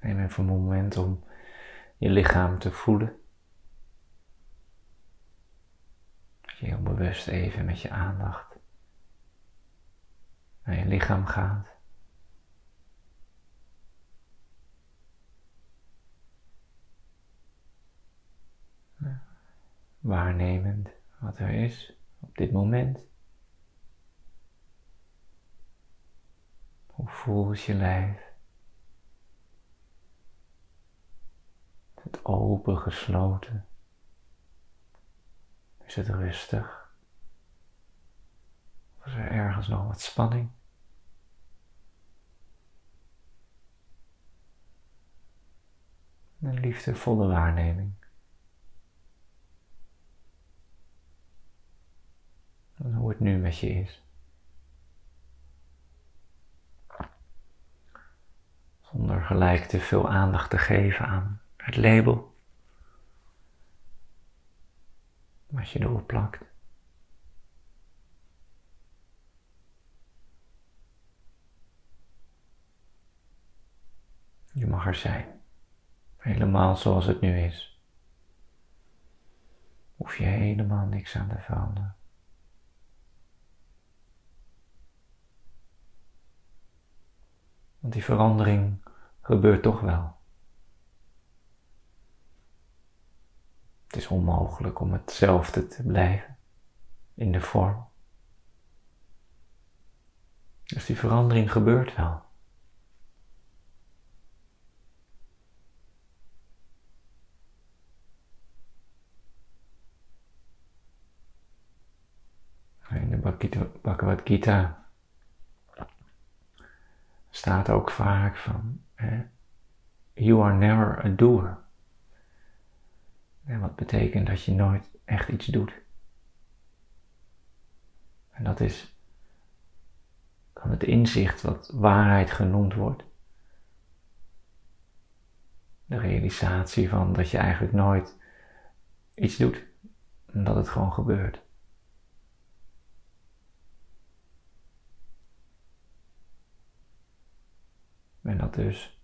Neem even een moment om je lichaam te voelen. Je heel bewust even met je aandacht naar je lichaam gaat. Waarnemend wat er is op dit moment. Hoe voelt je lijf? het open gesloten? Is het rustig? Of is er ergens nog wat spanning? Een liefdevolle waarneming. Hoe het nu met je is. Zonder gelijk te veel aandacht te geven aan het label. Wat je erop plakt. Je mag er zijn. Helemaal zoals het nu is. Hoef je helemaal niks aan te veranderen. Want die verandering gebeurt toch wel. Het is onmogelijk om hetzelfde te blijven in de vorm. Dus die verandering gebeurt wel. In de Bhagavad Gita staat ook vaak van, you are never a doer. En wat betekent dat je nooit echt iets doet. En dat is dan het inzicht wat waarheid genoemd wordt. De realisatie van dat je eigenlijk nooit iets doet. En dat het gewoon gebeurt. En dat dus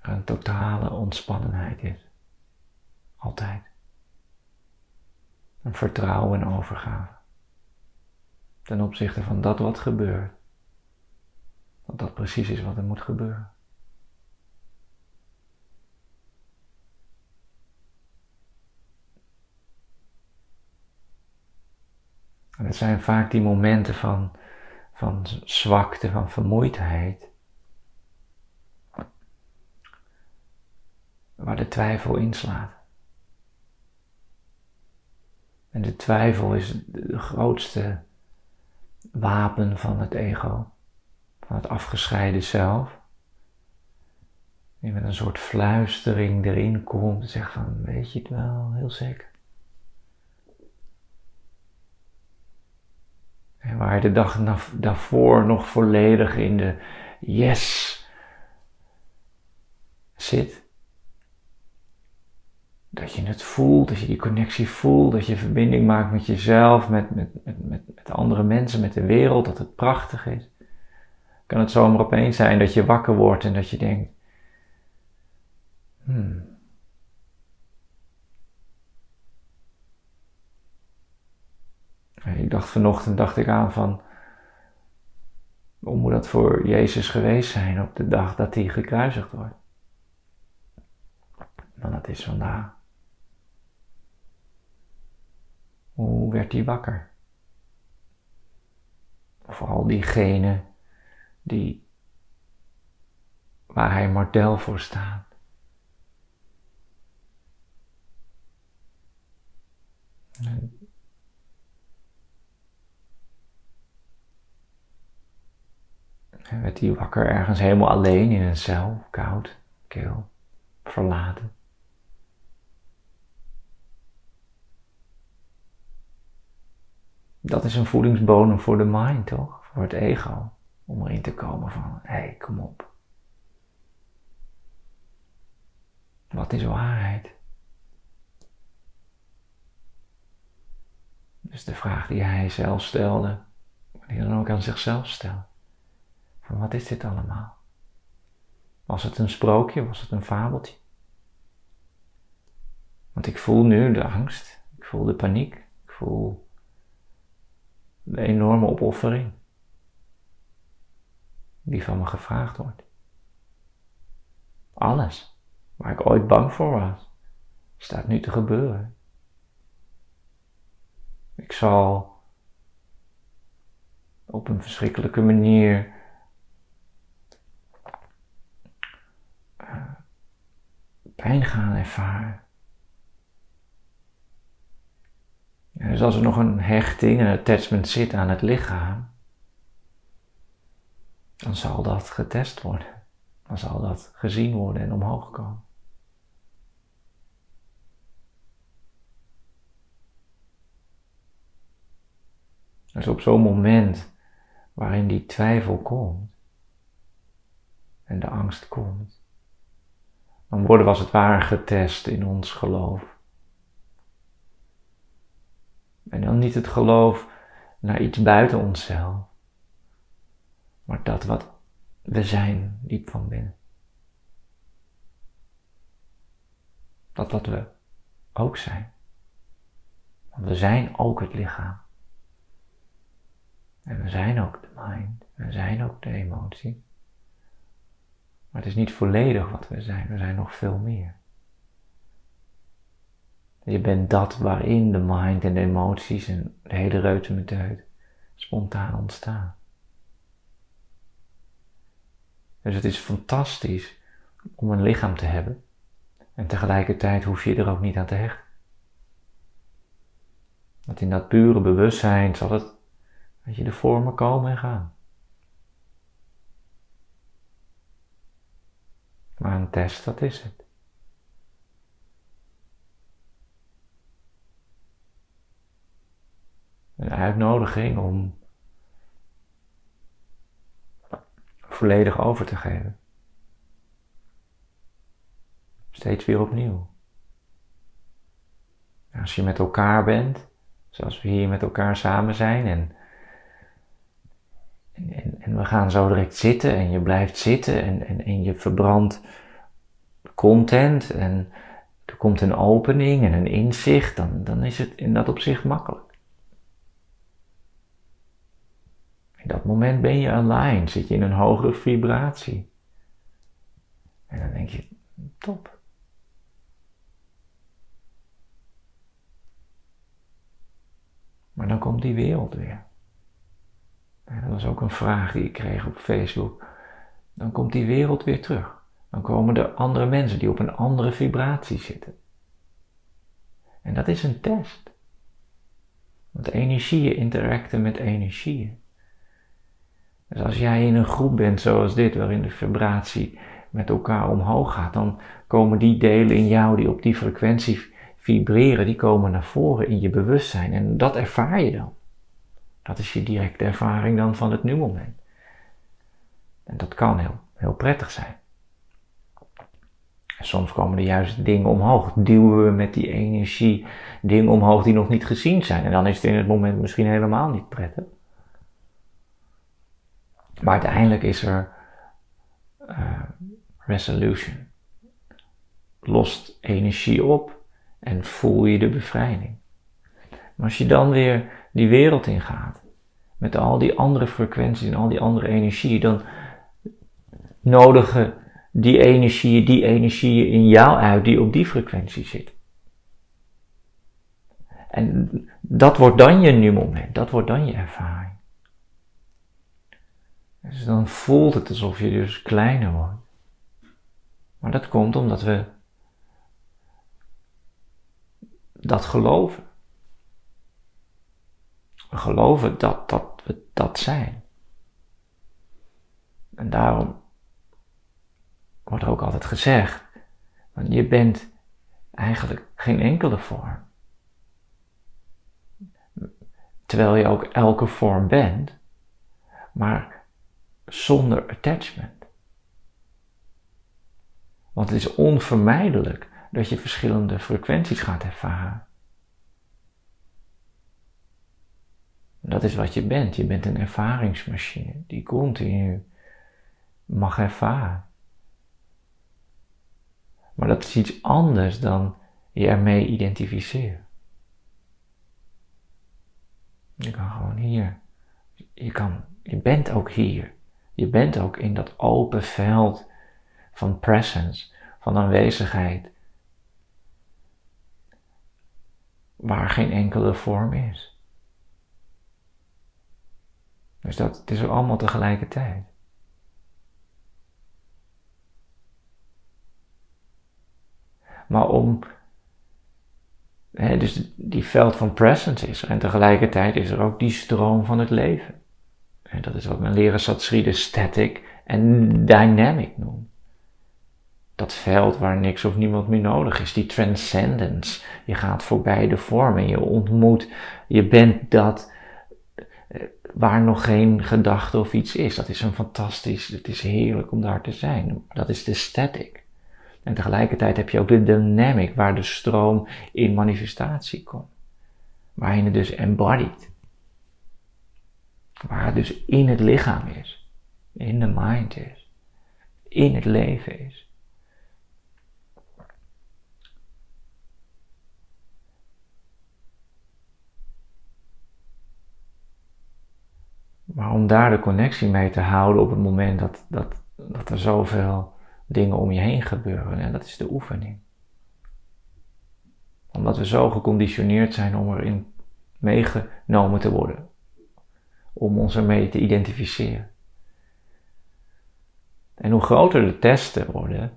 een totale ontspannenheid is. Altijd. Een vertrouwen en overgave. Ten opzichte van dat wat gebeurt. Dat dat precies is wat er moet gebeuren. En het zijn vaak die momenten van, van zwakte, van vermoeidheid, waar de twijfel inslaat. En de twijfel is de grootste wapen van het ego, van het afgescheiden zelf. Die met een soort fluistering erin komt en zegt van, weet je het wel, heel zeker. Waar je de dag daarvoor nog volledig in de yes zit, dat je het voelt, dat je die connectie voelt, dat je verbinding maakt met jezelf, met, met, met, met, andere mensen, met de wereld, dat het prachtig is. Kan het zomaar opeens zijn dat je wakker wordt en dat je denkt, hmm. Ik dacht vanochtend, dacht ik aan van, hoe moet dat voor Jezus geweest zijn op de dag dat hij gekruisigd wordt? Maar dat is vandaag. Hoe werd hij wakker? Vooral diegene die, waar hij model voor staat. Werd hij wakker ergens helemaal alleen in een cel, koud, kil, verlaten. Dat is een voedingsbodem voor de mind, toch? Voor het ego. Om erin te komen van, hé, hey, kom op. Wat is waarheid? is de vraag die hij zelf stelde, die dan ook aan zichzelf stelt. Wat is dit allemaal? Was het een sprookje? Was het een fabeltje? Want ik voel nu de angst, ik voel de paniek, ik voel de enorme opoffering die van me gevraagd wordt. Alles waar ik ooit bang voor was, staat nu te gebeuren. Ik zal op een verschrikkelijke manier pijn gaan ervaren. dus als er nog een hechting, een attachment zit aan het lichaam, dan zal dat getest worden. Dan zal dat gezien worden en omhoog komen. Dus op zo'n moment waarin die twijfel komt en de angst komt, dan worden we als het ware getest in ons geloof. En dan niet het geloof naar iets buiten onszelf, maar dat wat we zijn diep van binnen. Dat wat we ook zijn. Want we zijn ook het lichaam. En we zijn ook de mind. We zijn ook de emotie. Maar het is niet volledig wat we zijn. We zijn nog veel meer. Je bent dat waarin de mind en de emoties en de hele reutemeteut spontaan ontstaan. Dus het is fantastisch om een lichaam te hebben. En tegelijkertijd hoef je er ook niet aan te hechten. Want in dat pure bewustzijn zal het, weet je, de vormen komen en gaan. Maar een test, dat is het. Een uitnodiging om volledig over te geven. Steeds weer opnieuw. Als je met elkaar bent, zoals we hier met elkaar samen zijn en, en, en we gaan zo direct zitten en je blijft zitten en, en, en je verbrandt content en er komt een opening en een inzicht, dan, dan is het in dat opzicht makkelijk. In dat moment ben je aligned, zit je in een hogere vibratie. En dan denk je, top. Maar dan komt die wereld weer. Dat was ook een vraag die ik kreeg op Facebook. Dan komt die wereld weer terug. Dan komen er andere mensen die op een andere vibratie zitten. En dat is een test. Want energieën interacten met energieën. Dus als jij in een groep bent zoals dit, waarin de vibratie met elkaar omhoog gaat, dan komen die delen in jou die op die frequentie vibreren, die komen naar voren in je bewustzijn. En dat ervaar je dan. Dat is je directe ervaring dan van het nu-moment. En dat kan heel, heel prettig zijn. En soms komen er juist dingen omhoog. Duwen we met die energie dingen omhoog die nog niet gezien zijn. En dan is het in het moment misschien helemaal niet prettig. Maar uiteindelijk is er uh, resolution. Lost energie op en voel je de bevrijding. Maar als je dan weer die wereld ingaat, met al die andere frequenties en al die andere energieën, dan nodigen die energieën, die energieën in jou uit die op die frequentie zitten. En dat wordt dan je nu moment, dat wordt dan je ervaring. Dus dan voelt het alsof je dus kleiner wordt. Maar dat komt omdat we dat geloven. We geloven dat, dat we dat zijn. En daarom wordt ook altijd gezegd, want je bent eigenlijk geen enkele vorm. Terwijl je ook elke vorm bent, maar zonder attachment. Want het is onvermijdelijk dat je verschillende frequenties gaat ervaren. Dat is wat je bent. Je bent een ervaringsmachine die continu mag ervaren. Maar dat is iets anders dan je ermee identificeren. Je kan gewoon hier. Je, kan, je bent ook hier. Je bent ook in dat open veld van presence, van aanwezigheid, waar geen enkele vorm is. Dus dat het is allemaal tegelijkertijd. Maar om, dus die veld van presence is er en tegelijkertijd is er ook die stroom van het leven. En dat is wat men leren Satsrida static en dynamic noemt. Dat veld waar niks of niemand meer nodig is, die transcendence. Je gaat voorbij de vorm en je ontmoet, je bent dat waar nog geen gedachte of iets is. Dat is een fantastisch, het is heerlijk om daar te zijn. Dat is de static. En tegelijkertijd heb je ook de dynamic, waar de stroom in manifestatie komt. Waarin het dus embodied. Waar het dus in het lichaam is. In de mind is. In het leven is. Maar om daar de connectie mee te houden op het moment dat, dat, dat er zoveel dingen om je heen gebeuren, en dat is de oefening. Omdat we zo geconditioneerd zijn om erin meegenomen te worden. Om ons ermee te identificeren. En hoe groter de testen worden,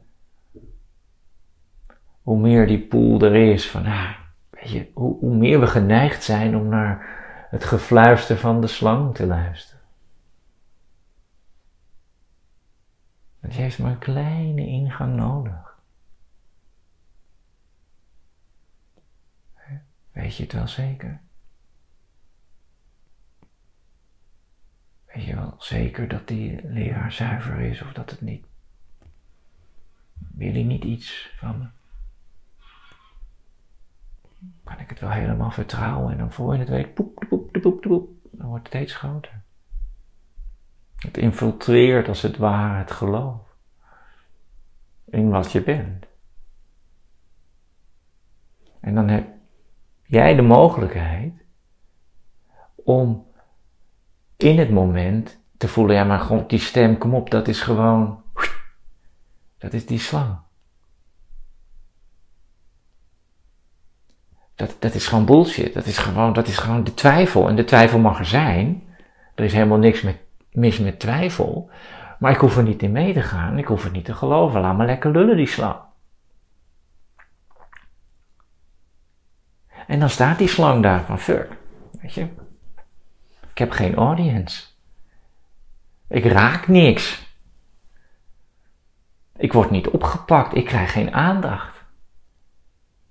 hoe meer die pool er is van, ah, weet je, hoe, hoe meer we geneigd zijn om naar het gefluister van de slang te luisteren. Je heeft maar een kleine ingang nodig. Weet je het wel zeker? Weet je wel zeker dat die leraar zuiver is of dat het niet? Wil hij niet iets van me? Kan ik het wel helemaal vertrouwen en dan voor je het weet, poep, poep, poep, poep, dan wordt het steeds groter. Het infiltreert als het ware het geloof in wat je bent. En dan heb jij de mogelijkheid om in het moment te voelen, ja maar gewoon die stem, kom op, dat is gewoon, dat is die slang. Dat, dat is gewoon bullshit. Dat is gewoon, dat is gewoon de twijfel. En de twijfel mag er zijn. Er is helemaal niks met, mis met twijfel. Maar ik hoef er niet in mee te gaan. Ik hoef het niet te geloven. Laat me lekker lullen, die slang. En dan staat die slang daar van fuck. Weet je. Ik heb geen audience. Ik raak niks. Ik word niet opgepakt. Ik krijg geen aandacht.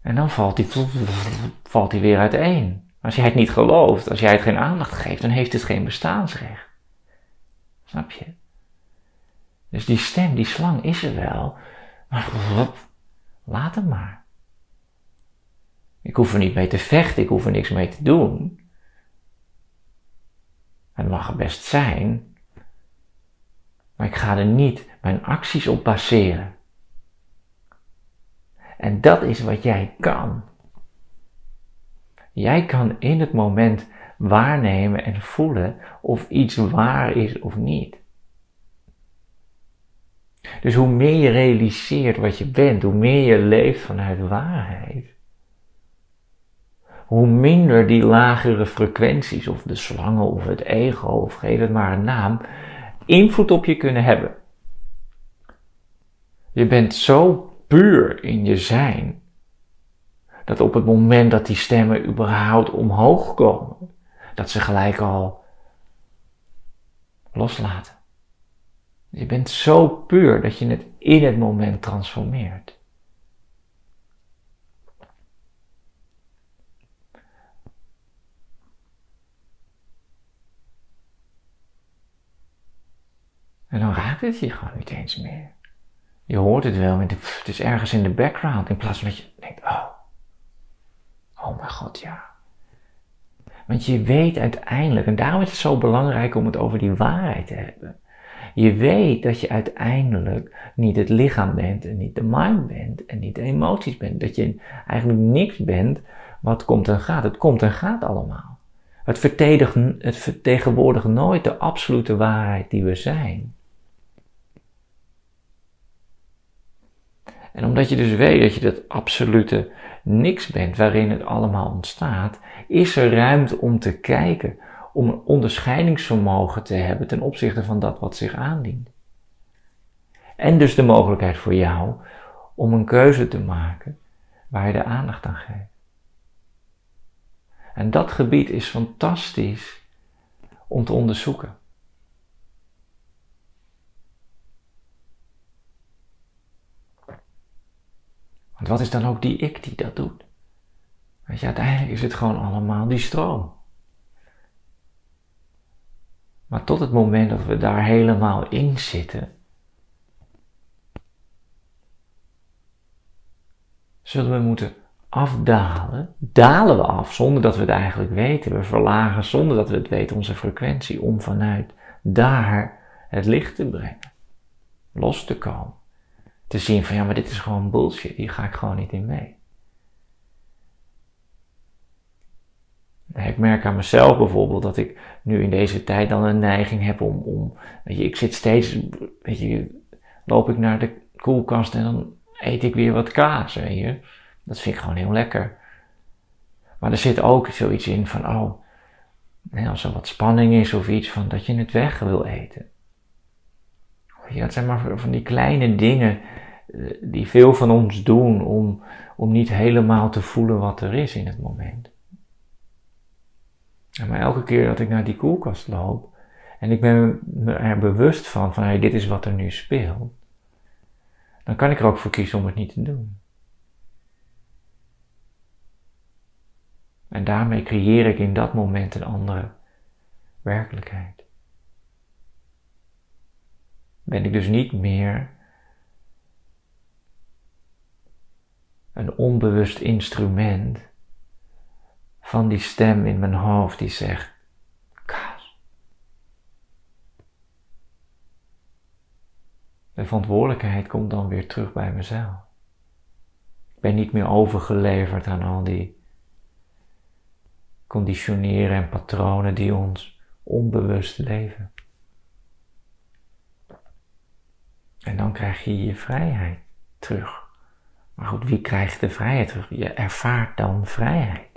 En dan valt hij, valt hij weer uiteen. Als jij het niet gelooft, als jij het geen aandacht geeft, dan heeft het geen bestaansrecht. Snap je? Dus die stem, die slang is er wel, maar laat hem maar. Ik hoef er niet mee te vechten, ik hoef er niks mee te doen. Het mag er best zijn, maar ik ga er niet mijn acties op baseren. En dat is wat jij kan. Jij kan in het moment waarnemen en voelen of iets waar is of niet. Dus hoe meer je realiseert wat je bent, hoe meer je leeft vanuit waarheid, hoe minder die lagere frequenties of de slangen of het ego of geef het maar een naam, invloed op je kunnen hebben. Je bent zo puur in je zijn, dat op het moment dat die stemmen überhaupt omhoog komen, dat ze gelijk al loslaten. Je bent zo puur dat je het in het moment transformeert. En dan raakt het je gewoon niet eens meer. Je hoort het wel, het is ergens in de background, in plaats van dat je denkt, oh, oh mijn god, ja. Want je weet uiteindelijk, en daarom is het zo belangrijk om het over die waarheid te hebben. Je weet dat je uiteindelijk niet het lichaam bent en niet de mind bent en niet de emoties bent. Dat je eigenlijk niks bent wat komt en gaat. Het komt en gaat allemaal. Het het vertegenwoordigt nooit de absolute waarheid die we zijn. En omdat je dus weet dat je dat absolute niks bent waarin het allemaal ontstaat, is er ruimte om te kijken, om een onderscheidingsvermogen te hebben ten opzichte van dat wat zich aandient. En dus de mogelijkheid voor jou om een keuze te maken waar je de aandacht aan geeft. En dat gebied is fantastisch om te onderzoeken. Wat is dan ook die ik die dat doet? Weet je, uiteindelijk is het gewoon allemaal die stroom. Maar tot het moment dat we daar helemaal in zitten, zullen we moeten afdalen. Dalen we af zonder dat we het eigenlijk weten. We verlagen zonder dat we het weten onze frequentie om vanuit daar het licht te brengen. Los te komen. Te zien van ja, maar dit is gewoon bullshit. Hier ga ik gewoon niet in mee. Ik merk aan mezelf bijvoorbeeld dat ik nu in deze tijd dan een neiging heb om, om weet je, ik zit steeds, weet je, loop ik naar de koelkast en dan eet ik weer wat kaas, weet je. Dat vind ik gewoon heel lekker. Maar er zit ook zoiets in van, oh, als er wat spanning is of iets van dat je het weg wil eten. Ja, dat zijn maar van die kleine dingen die veel van ons doen om, om niet helemaal te voelen wat er is in het moment. Maar elke keer dat ik naar die koelkast loop en ik ben me er bewust van, van hey, dit is wat er nu speelt, dan kan ik er ook voor kiezen om het niet te doen. En daarmee creëer ik in dat moment een andere werkelijkheid. Ben ik dus niet meer een onbewust instrument van die stem in mijn hoofd die zegt: kaas. De verantwoordelijkheid komt dan weer terug bij mezelf. Ik ben niet meer overgeleverd aan al die conditioneren en patronen die ons onbewust leven. En dan krijg je je vrijheid terug. Maar goed, wie krijgt de vrijheid terug? Je ervaart dan vrijheid.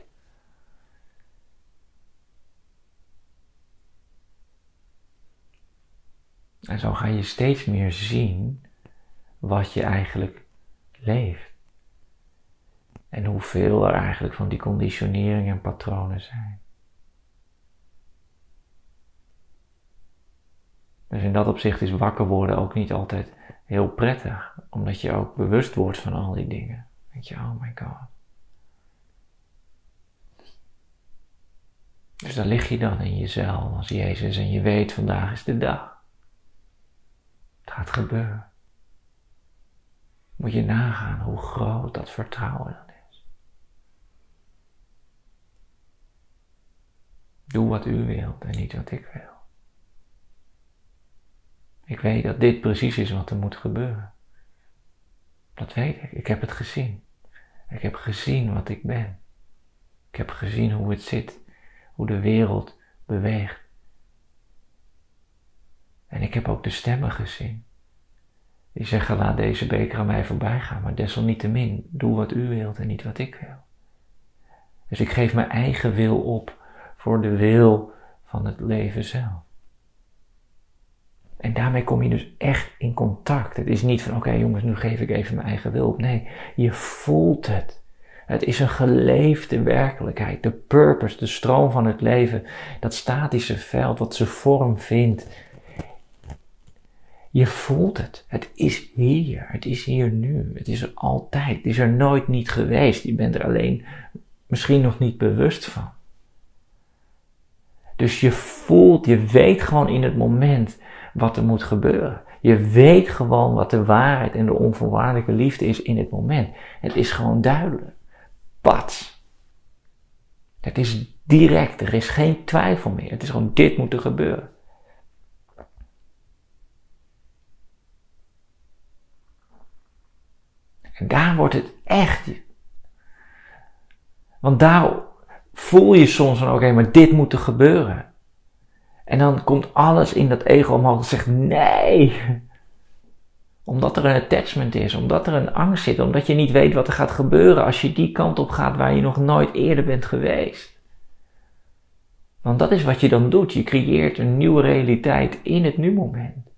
En zo ga je steeds meer zien wat je eigenlijk leeft. En hoeveel er eigenlijk van die conditionering en patronen zijn. Dus in dat opzicht is wakker worden ook niet altijd heel prettig, omdat je ook bewust wordt van al die dingen. Denk je, oh my god. Dus dan lig je dan in jezelf als Jezus en je weet vandaag is de dag. Het gaat gebeuren. Moet je nagaan hoe groot dat vertrouwen dan is. Doe wat u wilt en niet wat ik wil. Ik weet dat dit precies is wat er moet gebeuren. Dat weet ik. Ik heb het gezien. Ik heb gezien wat ik ben. Ik heb gezien hoe het zit, hoe de wereld beweegt. En ik heb ook de stemmen gezien. Die zeggen, laat deze beker aan mij voorbij gaan, maar desalniettemin, doe wat u wilt en niet wat ik wil. Dus ik geef mijn eigen wil op voor de wil van het leven zelf. En daarmee kom je dus echt in contact. Het is niet van, oké jongens, nu geef ik even mijn eigen wil op. Nee, je voelt het. Het is een geleefde werkelijkheid. De purpose, de stroom van het leven, dat statische veld wat zijn vorm vindt. Je voelt het. Het is hier. Het is hier nu. Het is er altijd. Het is er nooit niet geweest. Je bent er alleen misschien nog niet bewust van. Dus je voelt, je weet gewoon in het moment wat er moet gebeuren. Je weet gewoon wat de waarheid en de onvoorwaardelijke liefde is in het moment. Het is gewoon duidelijk. Pats. Het is Direct, er is geen twijfel meer. Het is gewoon, dit moet er gebeuren. En daar wordt het echt. Want daar voel je soms van, oké, maar dit moet er gebeuren. En dan komt alles in dat ego omhoog en zegt, nee. Omdat er een attachment is, omdat er een angst zit, omdat je niet weet wat er gaat gebeuren als je die kant op gaat waar je nog nooit eerder bent geweest. Want dat is wat je dan doet. Je creëert een nieuwe realiteit in het nu-moment.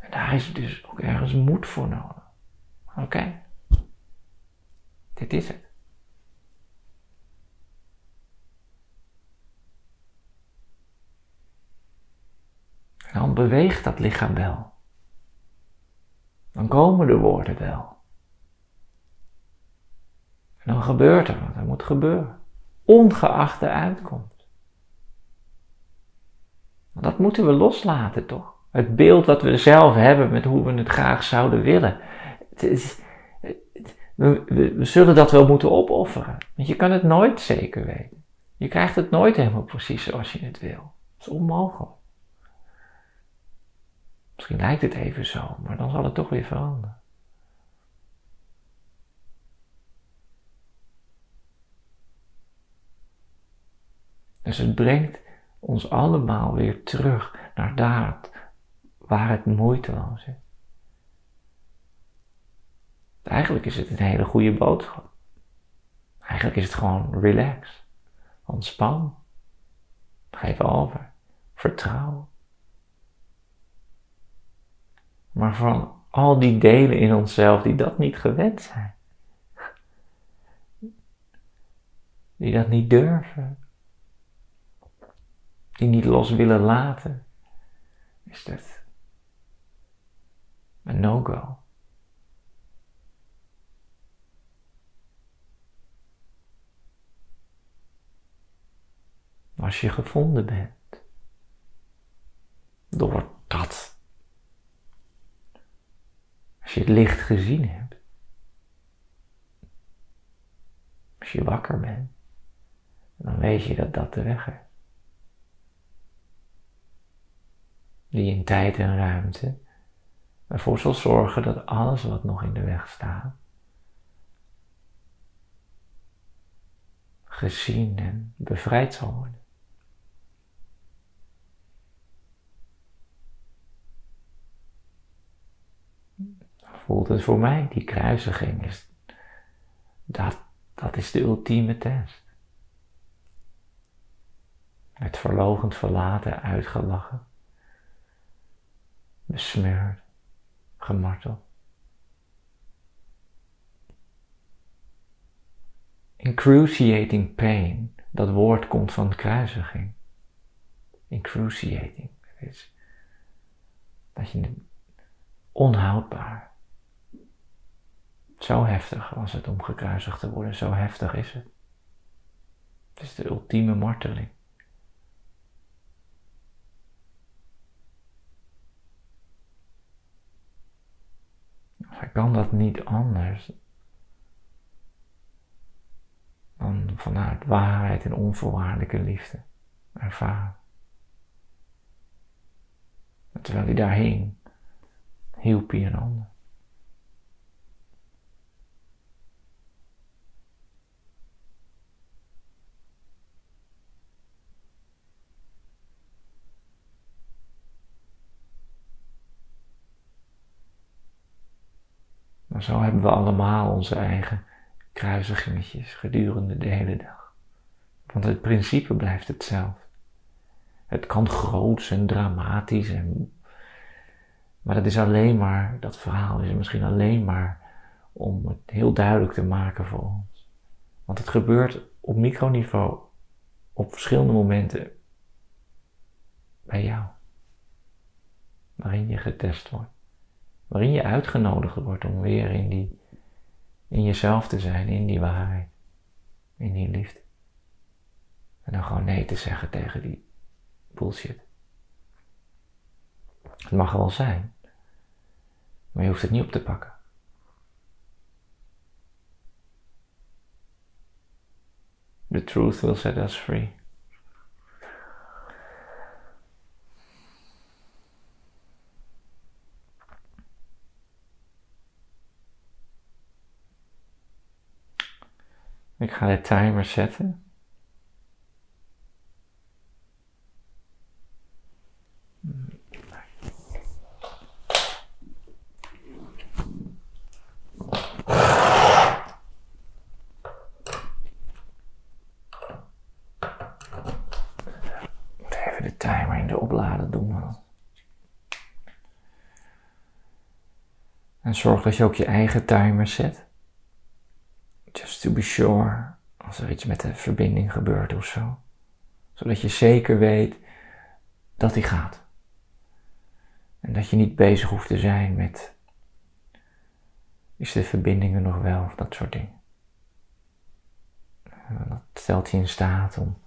En daar is dus ook ergens moed voor nodig. Oké, dit is het. Dan beweegt dat lichaam wel. Dan komen de woorden wel. En dan gebeurt er wat er moet gebeuren. Ongeacht de uitkomst. Dat moeten we loslaten toch? Het beeld dat we zelf hebben met hoe we het graag zouden willen. Het we, zullen dat wel moeten opofferen. Want je kan het nooit zeker weten. Je krijgt het nooit helemaal precies zoals je het wil. Het is onmogelijk. Misschien lijkt het even zo, maar dan zal het toch weer veranderen. Dus het brengt ons allemaal weer terug naar daar waar het moeiteloos is. Eigenlijk is het een hele goede boodschap. Eigenlijk is het gewoon relax, ontspan, geef over, vertrouwen. Maar van al die delen in onszelf die dat niet gewend zijn, die dat niet durven, die niet los willen laten, is dat een no-go. Als je gevonden bent door dat, als je het licht gezien hebt, als je wakker bent, dan weet je dat dat de weg is. die in tijd en ruimte ervoor zal zorgen dat alles wat nog in de weg staat, gezien en bevrijd zal worden. Voelt voor mij, die kruisiging is, dat, dat is de ultieme test. Het verlogend verlaten, uitgelachen besmeurd, gemarteld. Incruciating pain, dat woord komt van kruisiging. Incruciating, dat is dat je onhoudbaar. Zo heftig was het om gekruisigd te worden, zo heftig is het. Het is de ultieme marteling. Hij kan dat niet anders dan vanuit waarheid en onvoorwaardelijke liefde ervaren. terwijl hij daar hing, hielp hij een ander. Maar zo hebben we allemaal onze eigen kruisigingetjes gedurende de hele dag. Want het principe blijft hetzelfde. Het kan groots en dramatisch en. Maar dat is alleen maar, dat verhaal is misschien alleen maar om het heel duidelijk te maken voor ons. Want het gebeurt op microniveau op verschillende momenten bij jou. Waarin je getest wordt waarin je uitgenodigd wordt om weer in, die, in jezelf te zijn, in die waarheid, in die liefde. En dan gewoon nee te zeggen tegen die bullshit. Het mag wel zijn, maar je hoeft het niet op te pakken. The truth will set us free. Ik ga de timer zetten. Even de timer in de oplader doen. En zorg dat je ook je eigen timer zet. To be sure. Als er iets met de verbinding gebeurt of zo. Zodat je zeker weet dat die gaat. En dat je niet bezig hoeft te zijn met. Is de verbinding er nog wel of dat soort dingen. Dat stelt je in staat om,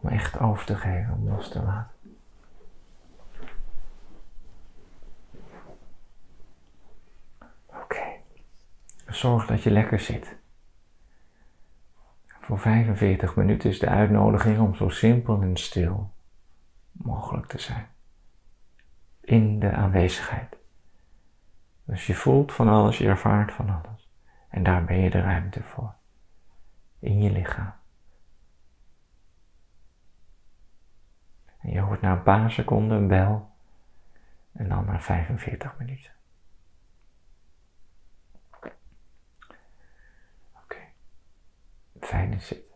om echt over te geven, om los te laten. Zorg dat je lekker zit. Voor 45 minuten is de uitnodiging om zo simpel en stil mogelijk te zijn. In de aanwezigheid. Dus je voelt van alles, je ervaart van alles. En daar ben je de ruimte voor. In je lichaam. En je hoort na een paar seconden een bel. En dan na 45 minuten. Fijne zit.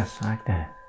Just like that.